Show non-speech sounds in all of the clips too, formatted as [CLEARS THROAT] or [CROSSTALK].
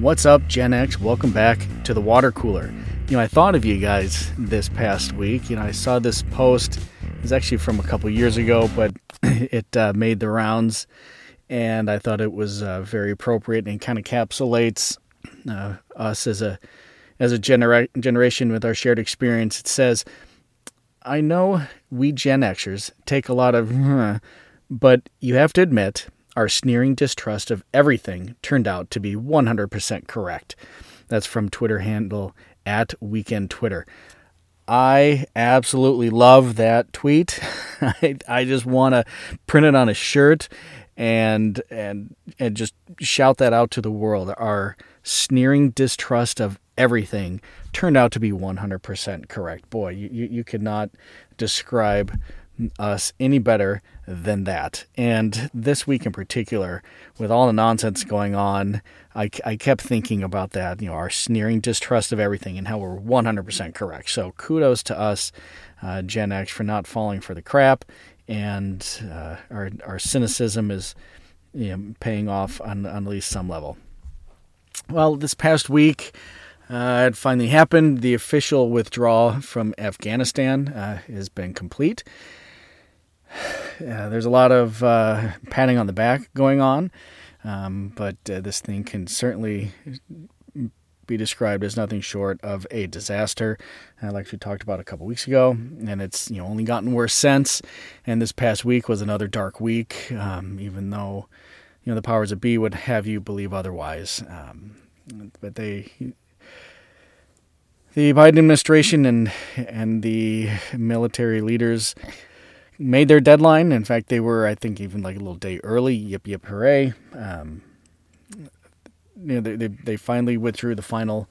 What's up, Gen X? Welcome back to the water cooler. You know, I thought of you guys this past week. You know, I saw this post. It was actually from a couple years ago, but [CLEARS THROAT] it uh, made the rounds, and I thought it was uh, very appropriate and kind of encapsulates uh, us as a as a genera- generation with our shared experience. It says, "I know we Gen Xers take a lot of, [LAUGHS] but you have to admit." Our sneering distrust of everything turned out to be 100% correct. That's from Twitter handle at Weekend Twitter. I absolutely love that tweet. [LAUGHS] I, I just want to print it on a shirt and and and just shout that out to the world. Our sneering distrust of everything turned out to be 100% correct. Boy, you, you, you could not describe us any better than that. And this week in particular, with all the nonsense going on, I, I kept thinking about that, you know, our sneering distrust of everything and how we're 100% correct. So kudos to us, uh, Gen X, for not falling for the crap. And uh, our, our cynicism is you know, paying off on, on at least some level. Well, this past week, uh, it finally happened. The official withdrawal from Afghanistan uh, has been complete. [SIGHS] there's a lot of uh, patting on the back going on, um, but uh, this thing can certainly be described as nothing short of a disaster, uh, like we talked about a couple weeks ago. And it's you know only gotten worse since. And this past week was another dark week, um, even though you know the powers that be would have you believe otherwise. Um, but they the Biden administration and and the military leaders made their deadline. In fact, they were, I think, even like a little day early. Yip yip hooray! Um, you know, they, they, they finally withdrew the final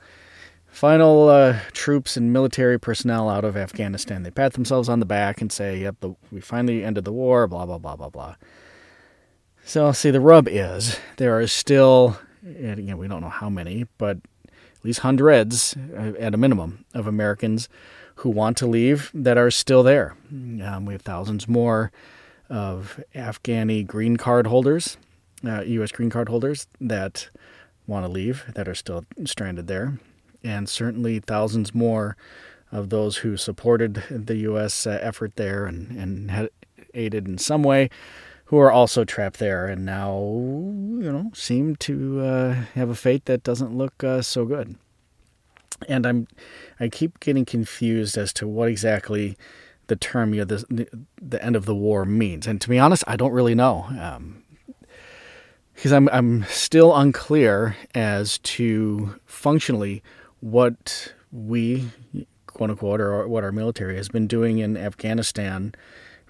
final uh, troops and military personnel out of Afghanistan. They pat themselves on the back and say, "Yep, the, we finally ended the war." Blah blah blah blah blah. So, see, the rub is there are still, and again, we don't know how many, but at least hundreds, uh, at a minimum, of Americans who want to leave that are still there. Um, we have thousands more of Afghani green card holders, uh, U.S. green card holders that want to leave that are still stranded there, and certainly thousands more of those who supported the U.S. Uh, effort there and, and had aided in some way who are also trapped there and now, you know, seem to uh, have a fate that doesn't look uh, so good and I'm I keep getting confused as to what exactly the term you know, the, the end of the war means. And to be honest, I don't really know. Um, because I'm I'm still unclear as to functionally what we quote unquote or what our military has been doing in Afghanistan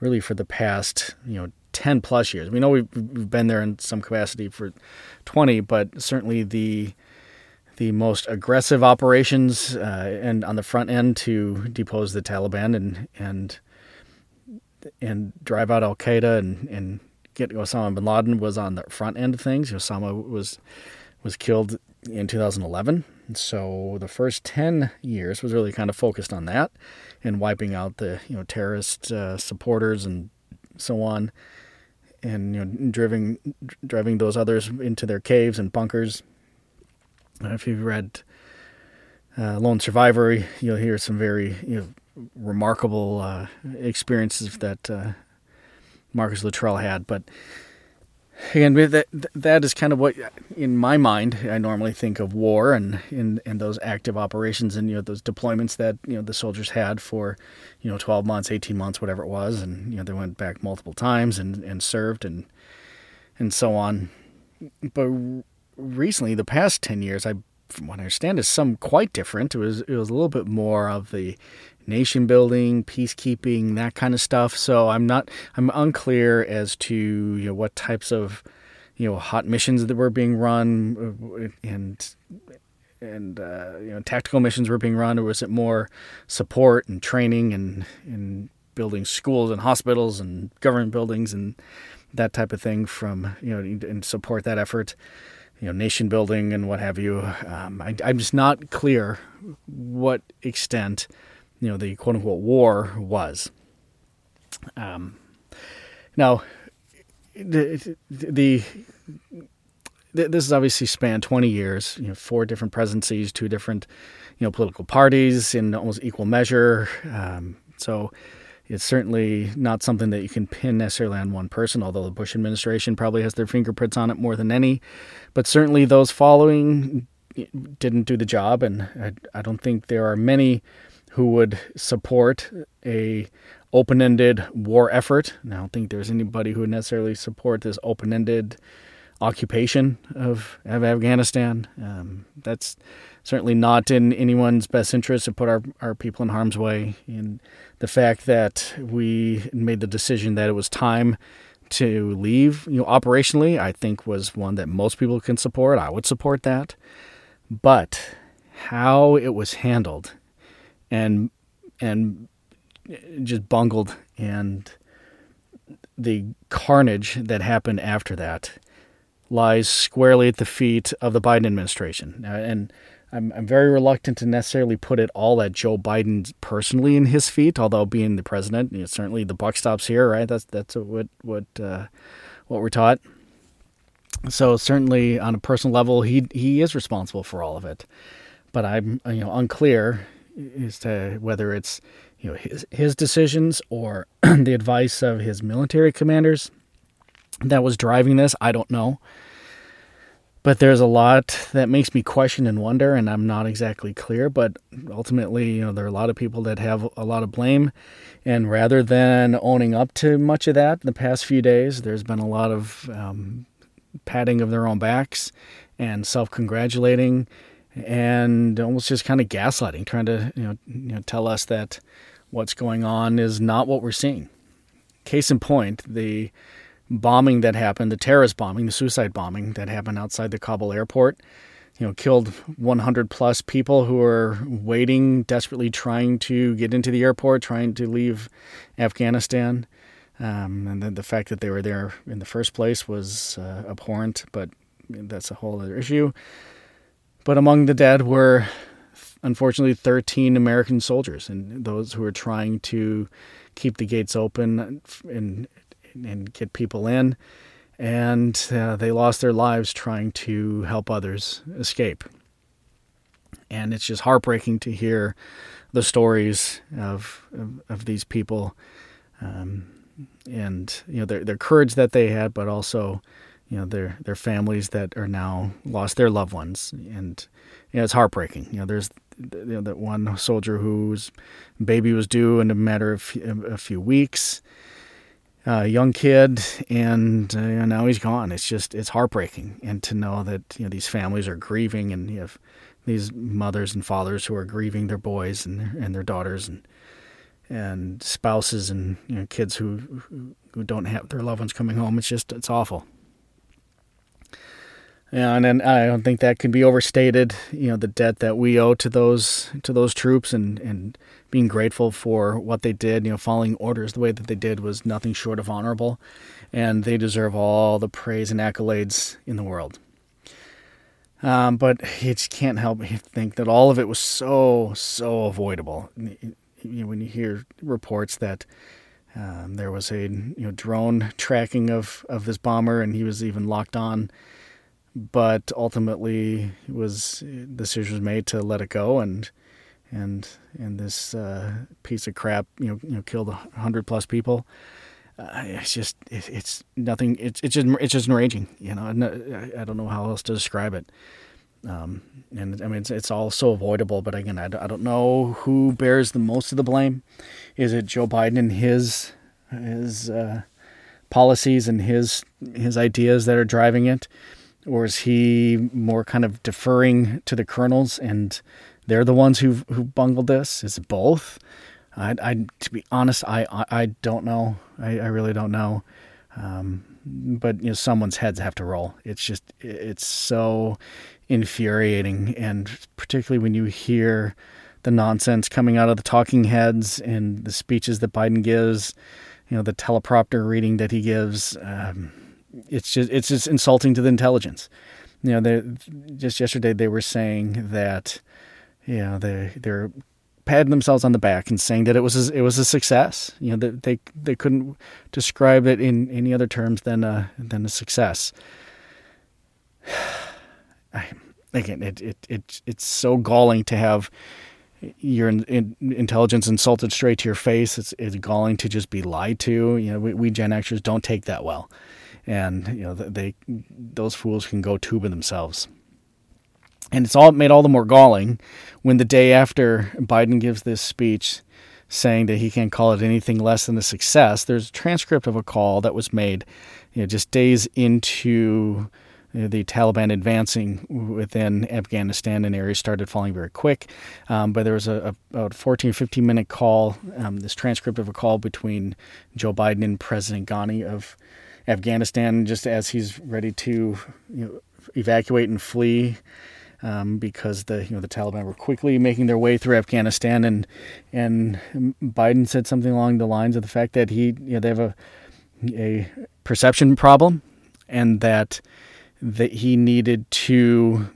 really for the past you know 10 plus years. We know we've, we've been there in some capacity for 20, but certainly the the most aggressive operations uh, and on the front end to depose the Taliban and and and drive out Al Qaeda and, and get Osama bin Laden was on the front end of things. Osama was was killed in 2011. So the first 10 years was really kind of focused on that and wiping out the you know terrorist uh, supporters and so on, and you know driving driving those others into their caves and bunkers if you've read uh, Lone Survivor, you'll hear some very you know, remarkable uh, experiences that uh, Marcus Luttrell had. But again, that that is kind of what, in my mind, I normally think of war and in and those active operations and you know those deployments that you know the soldiers had for you know 12 months, 18 months, whatever it was, and you know they went back multiple times and and served and and so on. But recently, the past 10 years, I, from what I understand, is some quite different. It was, it was a little bit more of the nation building, peacekeeping, that kind of stuff. So I'm not, I'm unclear as to, you know, what types of, you know, hot missions that were being run uh, and, and, uh, you know, tactical missions were being run, or was it more support and training and, and building schools and hospitals and government buildings and that type of thing from, you know, and support that effort you know, nation building and what have you. Um, I, am just not clear what extent, you know, the quote unquote war was. Um, now, the, the th- this has obviously spanned 20 years, you know, four different presidencies, two different, you know, political parties in almost equal measure. Um, so it's certainly not something that you can pin necessarily on one person, although the Bush administration probably has their fingerprints on it more than any. But certainly those following didn't do the job, and I, I don't think there are many who would support a open-ended war effort. And I don't think there's anybody who would necessarily support this open-ended occupation of, of Afghanistan. Um, that's certainly not in anyone's best interest to put our, our people in harm's way. And the fact that we made the decision that it was time to leave, you know, operationally, I think was one that most people can support. I would support that. But how it was handled and and just bungled and the carnage that happened after that lies squarely at the feet of the Biden administration. And I'm, I'm very reluctant to necessarily put it all at Joe Biden personally in his feet, although being the president, you know, certainly the buck stops here, right? That's that's what what uh, what we're taught. So certainly on a personal level, he he is responsible for all of it. But I'm you know unclear as to whether it's you know his his decisions or [CLEARS THROAT] the advice of his military commanders that was driving this. I don't know. But there's a lot that makes me question and wonder, and I'm not exactly clear. But ultimately, you know, there are a lot of people that have a lot of blame, and rather than owning up to much of that, in the past few days, there's been a lot of um, patting of their own backs and self-congratulating, and almost just kind of gaslighting, trying to you know, you know tell us that what's going on is not what we're seeing. Case in point, the bombing that happened, the terrorist bombing, the suicide bombing that happened outside the Kabul airport, you know, killed 100 plus people who were waiting, desperately trying to get into the airport, trying to leave Afghanistan. Um, and then the fact that they were there in the first place was uh, abhorrent, but that's a whole other issue. But among the dead were, unfortunately, 13 American soldiers and those who were trying to keep the gates open and and get people in. And uh, they lost their lives trying to help others escape. And it's just heartbreaking to hear the stories of of, of these people, um, and you know their their courage that they had, but also you know their their families that are now lost their loved ones, and you know, it's heartbreaking. You know, there's you know, that one soldier whose baby was due in a matter of a few weeks, uh, young kid, and uh, now he's gone. It's just it's heartbreaking, and to know that you know these families are grieving, and you have these mothers and fathers who are grieving their boys and their, and their daughters, and and spouses and you know, kids who who don't have their loved ones coming home. It's just it's awful. Yeah, and I don't think that can be overstated. You know, the debt that we owe to those to those troops, and and being grateful for what they did. You know, following orders the way that they did was nothing short of honorable, and they deserve all the praise and accolades in the world. Um, but you just can't help but think that all of it was so so avoidable. You know, when you hear reports that um, there was a you know drone tracking of of this bomber, and he was even locked on but ultimately was the decision was made to let it go and and and this uh, piece of crap you know you know killed hundred plus people. Uh, it's just it, it's nothing. It's it's just it's just enraging. You know, I, I don't know how else to describe it. Um, and I mean, it's, it's all so avoidable. But again, I, I don't know who bears the most of the blame. Is it Joe Biden and his his uh, policies and his his ideas that are driving it? or is he more kind of deferring to the colonels and they're the ones who who bungled this? Is it both? I, I to be honest, I I, I don't know. I, I really don't know. Um, but you know, someone's heads have to roll. It's just it's so infuriating, and particularly when you hear the nonsense coming out of the talking heads and the speeches that Biden gives, you know, the teleprompter reading that he gives. Um, it's just it's just insulting to the intelligence. You know, they just yesterday they were saying that know they they're patting themselves on the back and saying that it was a, it was a success. You know, that they they couldn't describe it in any other terms than a than a success. [SIGHS] again, it, it, it it's so galling to have your in, in, intelligence insulted straight to your face. It's, it's galling to just be lied to. You know, we, we Gen Xers don't take that well, and you know they those fools can go tubing themselves. And it's all made all the more galling when the day after Biden gives this speech saying that he can't call it anything less than a success. There's a transcript of a call that was made you know, just days into the Taliban advancing within Afghanistan and areas started falling very quick. Um, but there was a, a, a 14 15 minute call, um, this transcript of a call between Joe Biden and President Ghani of Afghanistan, just as he's ready to you know, evacuate and flee. Um, because the you know the Taliban were quickly making their way through Afghanistan, and and Biden said something along the lines of the fact that he you know they have a a perception problem, and that that he needed to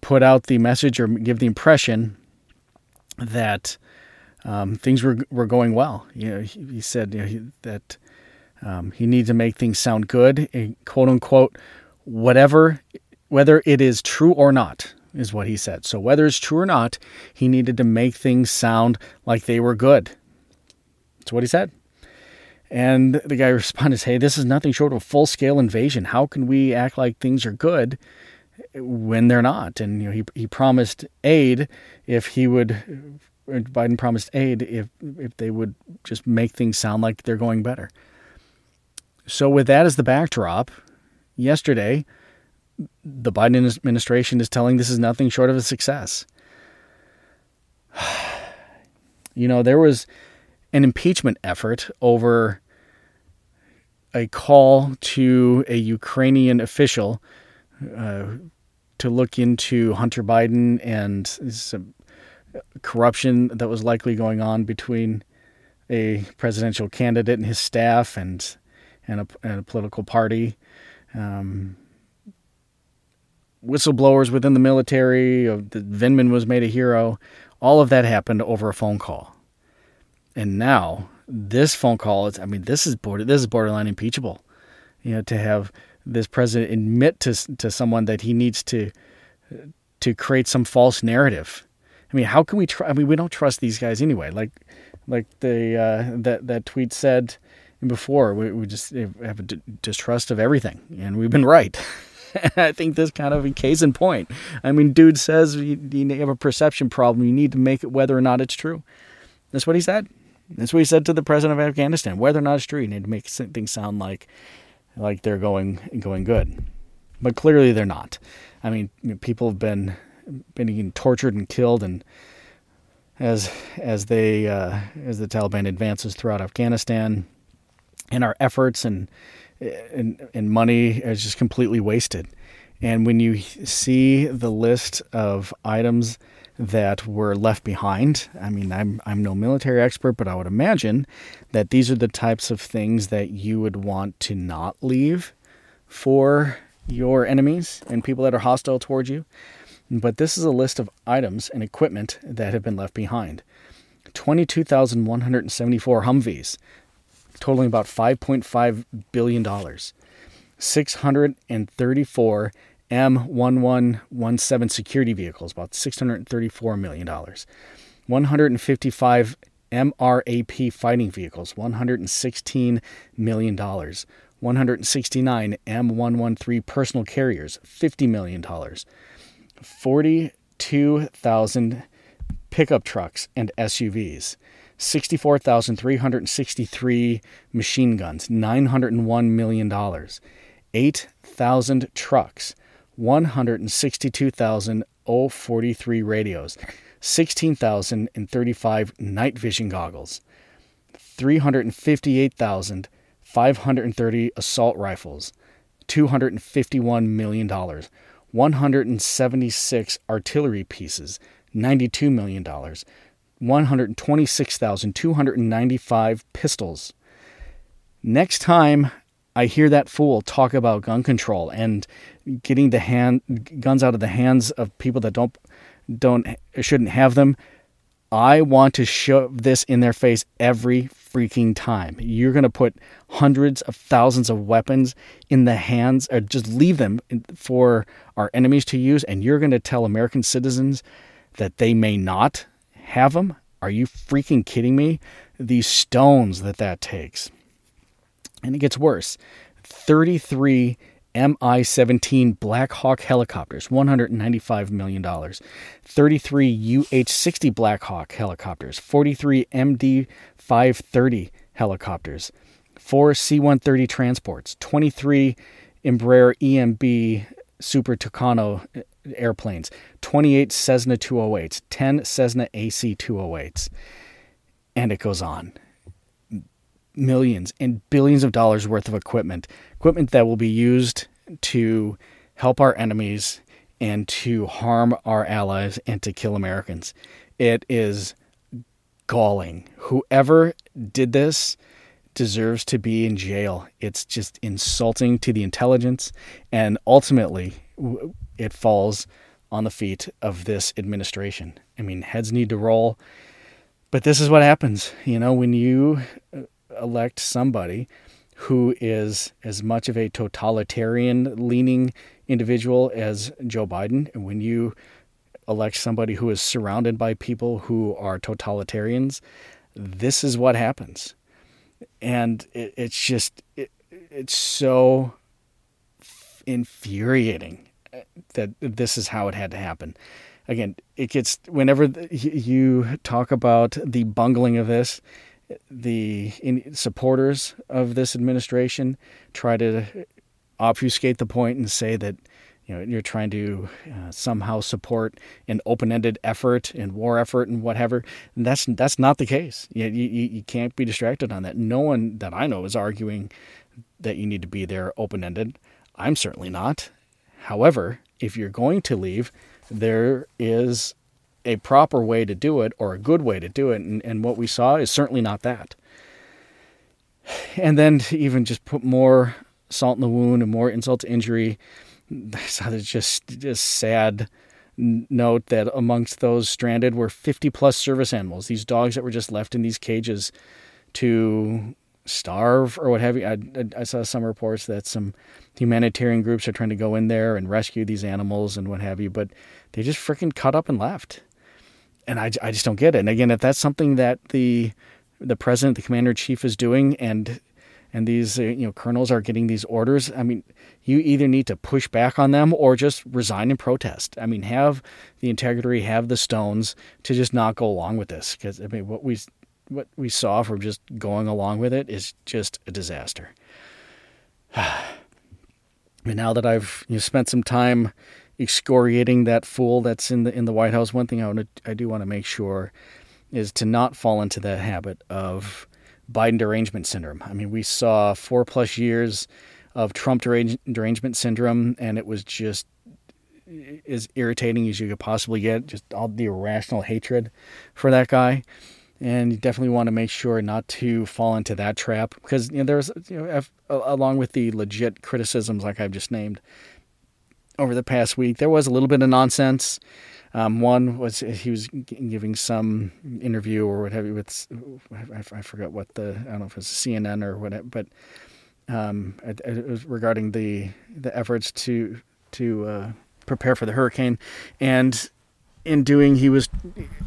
put out the message or give the impression that um, things were were going well. You know, he, he said you know, he, that um, he needed to make things sound good, quote unquote, whatever, whether it is true or not, is what he said. So whether it's true or not, he needed to make things sound like they were good. That's what he said. And the guy [LAUGHS] responded, Hey, this is nothing short of a full scale invasion. How can we act like things are good when they're not? And you know, he, he promised aid if he would, uh, Biden promised aid if, if they would just make things sound like they're going better. So, with that as the backdrop, yesterday, the Biden administration is telling this is nothing short of a success. [SIGHS] You know, there was an impeachment effort over a call to a Ukrainian official uh, to look into Hunter Biden and some corruption that was likely going on between a presidential candidate and his staff and and a, and a political party. Um, whistleblowers within the military, uh, the Vindman was made a hero. All of that happened over a phone call. And now this phone call is I mean this is border this is borderline impeachable. You know, to have this president admit to to someone that he needs to to create some false narrative. I mean, how can we try I mean, we don't trust these guys anyway. Like like the uh, that that tweet said before, we, we just have a distrust of everything, and we've been right. [LAUGHS] [LAUGHS] I think this kind of a case in point. I mean, dude says you, you have a perception problem. You need to make it whether or not it's true. That's what he said. That's what he said to the president of Afghanistan. Whether or not it's true, you need to make things sound like like they're going going good, but clearly they're not. I mean, people have been been tortured and killed, and as as they uh, as the Taliban advances throughout Afghanistan, and our efforts and and, and money is just completely wasted. And when you see the list of items that were left behind. I mean, I'm I'm no military expert, but I would imagine that these are the types of things that you would want to not leave for your enemies and people that are hostile towards you. But this is a list of items and equipment that have been left behind. 22,174 Humvees, totaling about $5.5 billion. 634 M1117 security vehicles, about $634 million. 155 MRAP fighting vehicles, $116 million. 169 M113 personal carriers, $50 million. 42,000 pickup trucks and SUVs. 64,363 machine guns, $901 million. 8,000 trucks, 162,043 radios, 16,035 night vision goggles, 358,530 assault rifles, $251 million, 176 artillery pieces, $92 million, 126,295 pistols. Next time I hear that fool talk about gun control and getting the hand guns out of the hands of people that don't don't shouldn't have them. I want to shove this in their face every freaking time. You're going to put hundreds of thousands of weapons in the hands, or just leave them for our enemies to use, and you're going to tell American citizens that they may not have them? Are you freaking kidding me? These stones that that takes. And it gets worse. 33 Mi 17 Black Hawk helicopters, $195 million. 33 UH 60 Black Hawk helicopters, 43 MD 530 helicopters, 4 C 130 transports, 23 Embraer EMB Super Tucano airplanes, 28 Cessna 208s, 10 Cessna AC 208s. And it goes on millions and billions of dollars worth of equipment, equipment that will be used to help our enemies and to harm our allies and to kill Americans. It is galling. Whoever did this deserves to be in jail. It's just insulting to the intelligence, and ultimately, it falls on the feet of this administration. I mean, heads need to roll. But this is what happens, you know, when you uh, elect somebody who is as much of a totalitarian leaning individual as Joe Biden. And when you elect somebody who is surrounded by people who are totalitarians, this is what happens. And it, it's just, it, it's so infuriating uh, that this is how it had to happen. Again, it gets, whenever you talk about the bungling of this, the supporters of this administration try to obfuscate the point and say that you know you're trying to uh, somehow support an open-ended effort and war effort and whatever. And that's that's not the case. You, you you can't be distracted on that. No one that I know is arguing that you need to be there open-ended. I'm certainly not. However, if you're going to leave, there is a proper way to do it or a good way to do it. And, and what we saw is certainly not that. And then even just put more salt in the wound and more insult to injury, This just, just sad note that amongst those stranded were 50 plus service animals, these dogs that were just left in these cages to starve or what have you. I, I, saw some reports that some humanitarian groups are trying to go in there and rescue these animals and what have you, but they just freaking cut up and left and I, I just don't get it. And again, if that's something that the the president, the commander in chief, is doing, and and these uh, you know colonels are getting these orders, I mean, you either need to push back on them or just resign and protest. I mean, have the integrity, have the stones to just not go along with this, because I mean, what we what we saw from just going along with it is just a disaster. [SIGHS] And now that I've you know, spent some time excoriating that fool that's in the in the White House. One thing I want I do want to make sure is to not fall into the habit of Biden derangement syndrome. I mean, we saw four plus years of Trump derangement syndrome, and it was just as irritating as you could possibly get. Just all the irrational hatred for that guy. And you definitely want to make sure not to fall into that trap because you know, there's, you know, along with the legit criticisms like I've just named, over the past week. There was a little bit of nonsense. Um, one was he was giving some interview or what have you with I, I forgot what the I don't know if it was CNN or whatever, but um, regarding the the efforts to to uh, prepare for the hurricane, and in doing he was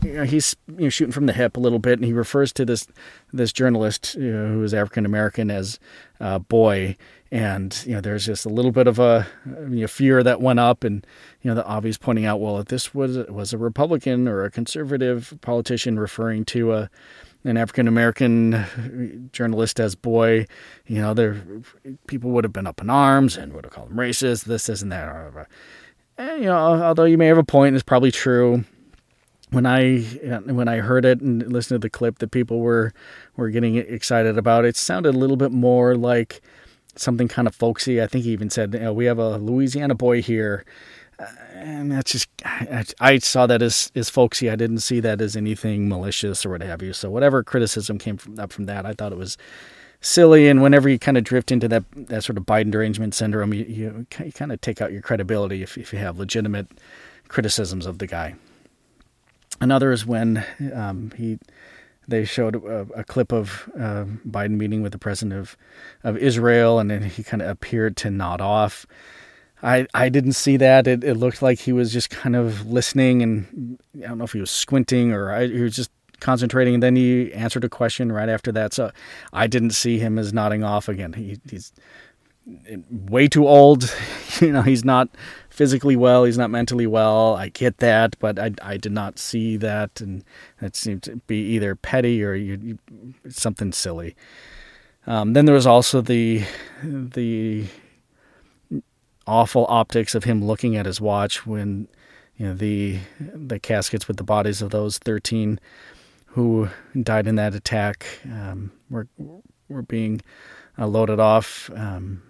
you know, he's you know, shooting from the hip a little bit, and he refers to this this journalist you know, who is African American as uh, boy, and you know there's just a little bit of a you know, fear that went up, and you know the obvious pointing out, well, if this was was a Republican or a conservative politician referring to a an African American journalist as boy, you know, there people would have been up in arms and would have called him racist, this, this, and that. And, you know, although you may have a point, it's probably true. When I when I heard it and listened to the clip that people were were getting excited about, it sounded a little bit more like something kind of folksy. I think he even said, you know, "We have a Louisiana boy here," uh, and that's just I, I, saw that as as folksy. I didn't see that as anything malicious or what have you. So whatever criticism came from, up from that, I thought it was silly. And whenever you kind of drift into that that sort of Biden derangement syndrome, you, you, you kind of take out your credibility if if you have legitimate criticisms of the guy. Another is when um, he they showed a, a clip of uh, Biden meeting with the president of, of Israel, and then he kind of appeared to nod off. I I didn't see that. It, it looked like he was just kind of listening, and I don't know if he was squinting or I, he was just concentrating. And then he answered a question right after that. So I didn't see him as nodding off again. He, he's way too old. [LAUGHS] you know, he's not physically well. He's not mentally well. I get that, but I, I did not see that, and it seemed to be either petty or you, you, something silly. Um, then there was also the the awful optics of him looking at his watch when you know the the caskets with the bodies of those thirteen who died in that attack um, were were being uh, loaded off. Um,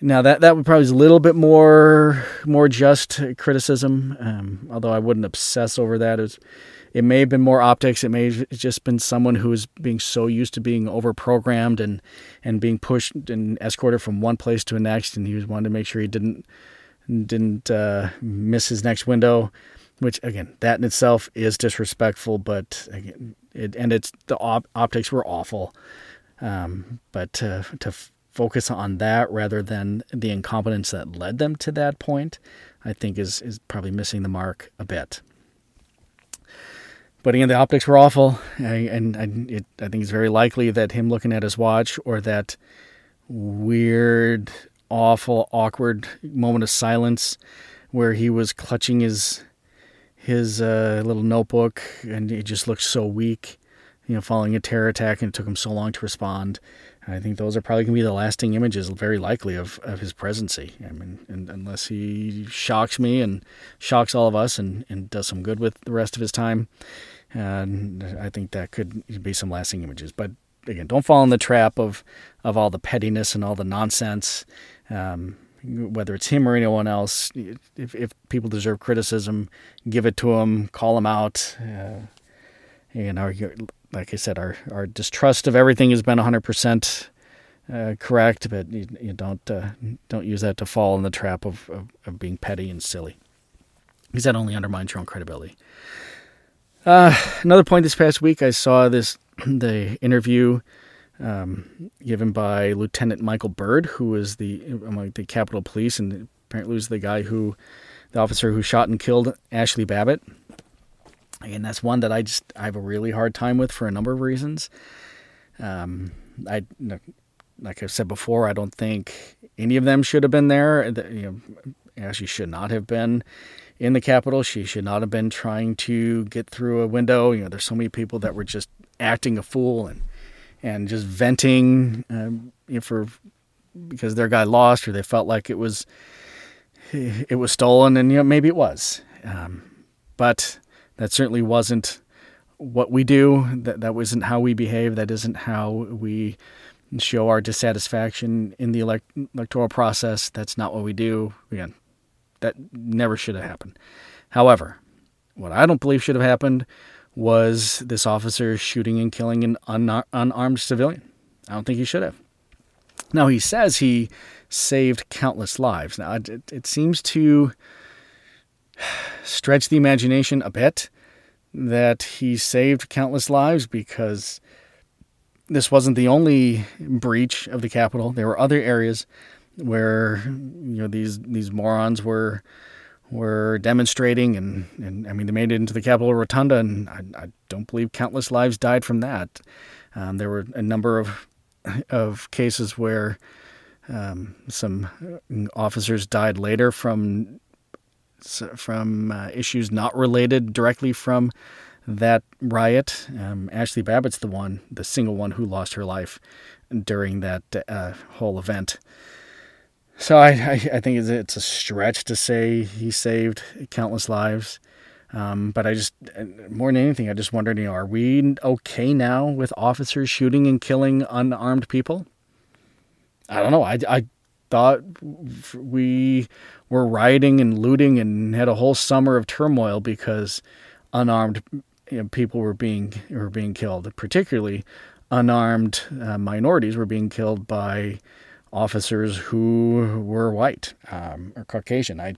now that that would probably be a little bit more more just criticism, um, although I wouldn't obsess over that. It, was, it may have been more optics. It may have just been someone who was being so used to being overprogrammed and and being pushed and escorted from one place to the next, and he was wanting to make sure he didn't didn't uh, miss his next window. Which again, that in itself is disrespectful, but again, it, and it's the op- optics were awful. Um, but to to focus on that rather than the incompetence that led them to that point, I think is is probably missing the mark a bit. But again, the optics were awful, and, and it, I think it's very likely that him looking at his watch or that weird, awful, awkward moment of silence where he was clutching his his uh, little notebook and he just looked so weak, you know, following a terror attack, and it took him so long to respond. I think those are probably going to be the lasting images, very likely, of, of his presidency. I mean, and, unless he shocks me and shocks all of us and, and does some good with the rest of his time, and I think that could be some lasting images. But again, don't fall in the trap of, of all the pettiness and all the nonsense. Um, whether it's him or anyone else, if, if people deserve criticism, give it to them, call them out. Uh, and our like I said, our, our distrust of everything has been 100% uh, correct, but you, you don't uh, don't use that to fall in the trap of, of, of, being petty and silly, because that only undermines your own credibility. Uh, another point this past week, I saw this [CLEARS THROAT] the interview um, given by Lieutenant Michael Byrd, who is the among the Capitol Police, and apparently was the guy who, the officer who shot and killed Ashli Babbitt and that's one that I just I have a really hard time with for a number of reasons. Um, I like I said before, I don't think any of them should have been there. You know, she should not have been in the Capitol. She should not have been trying to get through a window. You know, there's so many people that were just acting a fool and and just venting um, you know, for because their guy lost or they felt like it was it was stolen, and you know maybe it was. Um, but that certainly wasn't what we do. That that wasn't how we behave. That isn't how we show our dissatisfaction in the elect- electoral process. That's not what we do. Again, that never should have happened. However, what I don't believe should have happened was this officer shooting and killing an un- unarmed civilian. I don't think he should have. Now he says he saved countless lives. Now it, it seems to [SIGHS] stretch the imagination a bit that he saved countless lives because this wasn't the only breach of the Capitol. There were other areas where you know these these morons were were demonstrating, and, and I mean they made it into the Capitol Rotunda, and I, I don't believe countless lives died from that. Um, there were a number of of cases where um, some officers died later from from uh, issues not related directly from that riot. Um, Ashli Babbitt's the one, the single one who lost her life during that uh, whole event. So I, I, think it's a stretch to say he saved countless lives. Um, but I just, more than anything, I just wondered, you know, are we okay now with officers shooting and killing unarmed people? I don't know. I, I thought we were rioting and looting and had a whole summer of turmoil because unarmed you know, people were being were being killed, particularly unarmed uh, minorities were being killed by officers who were white um, or Caucasian. I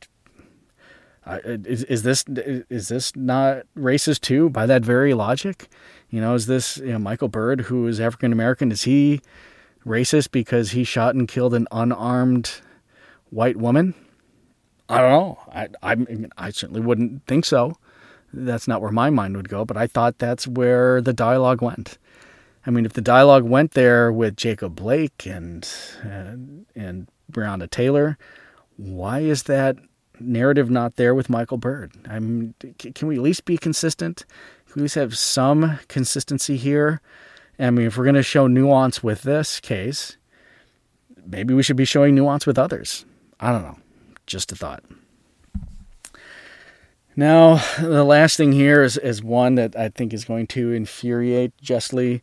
is, is this is this not racist too by that very logic? You know, is this you know, Michael Byrd, who is African American, is he racist because he shot and killed an unarmed white woman? I don't know. I, I, I certainly wouldn't think so. That's not where my mind would go, but I thought that's where the dialogue went. I mean, if the dialogue went there with Jacob Blake and and, and Breonna Taylor, why is that narrative not there with Michael Byrd? I mean, can we at least be consistent? Can we at least have some consistency here? I mean, if we're going to show nuance with this case, maybe we should be showing nuance with others. I don't know. Just a thought. Now, the last thing here is, is one that I think is going to infuriate justly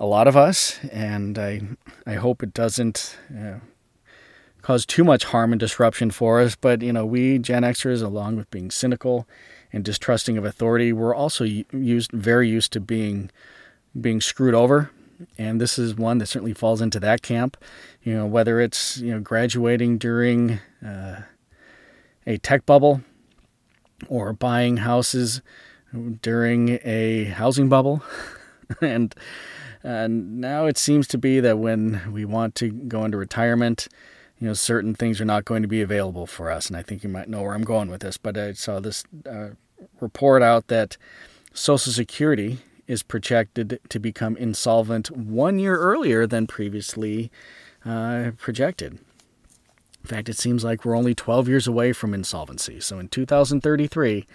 a lot of us, and I I hope it doesn't uh, cause too much harm and disruption for us. But you know, we Gen Xers, along with being cynical and distrusting of authority, we're also used very used to being being screwed over, and this is one that certainly falls into that camp. You know, whether it's you know graduating during uh, a tech bubble or buying houses during a housing bubble, [LAUGHS] and and now it seems to be that when we want to go into retirement, you know, certain things are not going to be available for us. And I think you might know where I'm going with this, but I saw this uh, report out that Social Security is projected to become insolvent one year earlier than previously uh, projected. In fact, it seems like we're only 12 years away from insolvency. So in 2033,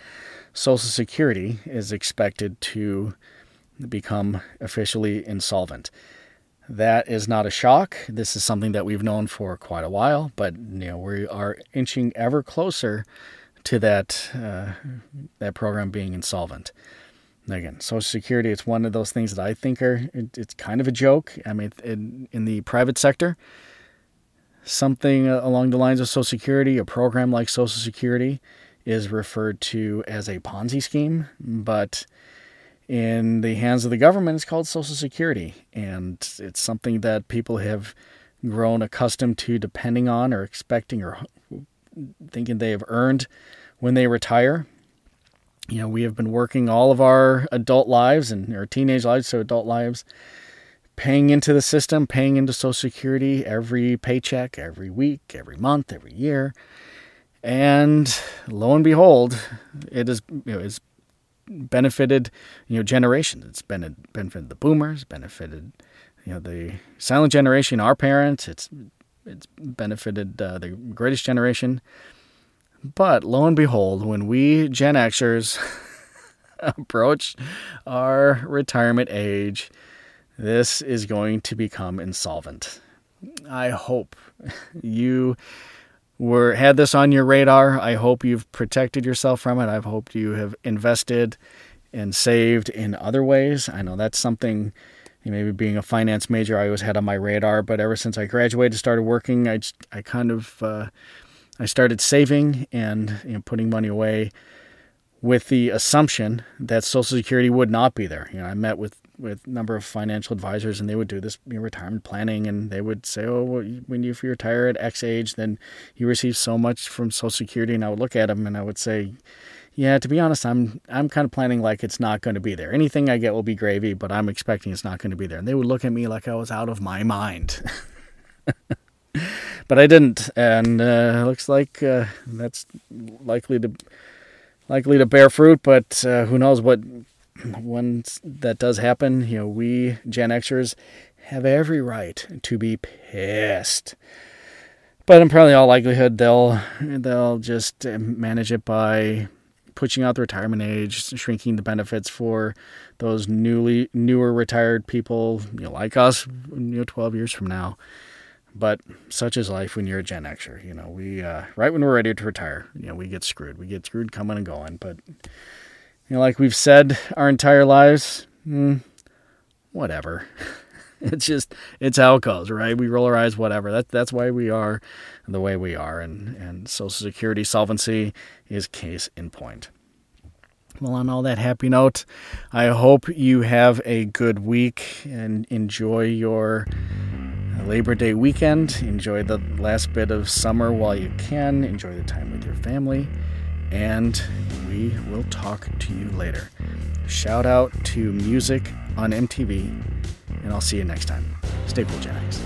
Social Security is expected to become officially insolvent. That is not a shock. This is something that we've known for quite a while, but you know we are inching ever closer to that uh, that program being insolvent. Again, Social Security, it's one of those things that I think are it, it's kind of a joke. I mean, in, in the private sector, something along the lines of Social Security, a program like Social Security, is referred to as a Ponzi scheme, but in the hands of the government is called Social Security. And it's something that people have grown accustomed to depending on or expecting or thinking they have earned when they retire. You know, we have been working all of our adult lives and our teenage lives, so adult lives, paying into the system, paying into Social Security every paycheck, every week, every month, every year. And lo and behold, it is you know, it's benefited you know generations. It's been benefited the boomers, benefited you know the silent generation, our parents. It's it's benefited uh, the greatest generation. But lo and behold, when we Gen Xers [LAUGHS] approach our retirement age, this is going to become insolvent. I hope you were had this on your radar. I hope you've protected yourself from it. I hope you have invested and saved in other ways. I know that's something maybe being a finance major I always had on my radar, but ever since I graduated, started working, I I kind of uh, I started saving and you know, putting money away with the assumption that Social Security would not be there. You know, I met with with a number of financial advisors, and they would do this you know, retirement planning, and they would say, "Oh, well, when you retire at X age, then you receive so much from Social Security." And I would look at them, and I would say, "Yeah, to be honest, I'm I'm kind of planning like it's not going to be there. Anything I get will be gravy, but I'm expecting it's not going to be there." And they would look at me like I was out of my mind. [LAUGHS] but I didn't, and uh, looks like uh, that's likely to likely to bear fruit. But uh, who knows what [CLEARS THROAT] once that does happen, you know, we Gen Xers have every right to be pissed. But in probably all likelihood, they'll they'll just manage it by pushing out the retirement age, shrinking the benefits for those newly newer retired people, you know, like us, you know, 12 years from now. But such is life when you're a Gen Xer. You know, we uh, right when we're ready to retire, you know, we get screwed. We get screwed coming and going. But you know, like we've said our entire lives, mm, whatever. [LAUGHS] it's just it's how it goes, right? We roll our eyes, whatever. That that's why we are the way we are, and and Social Security solvency is case in point. Well, on all that happy note, I hope you have a good week and enjoy your Labor Day weekend. Enjoy the last bit of summer while you can. Enjoy the time with your family and we will talk to you later. Shout out to music on MTV, and I'll see you next time. Stay cool, Gen X.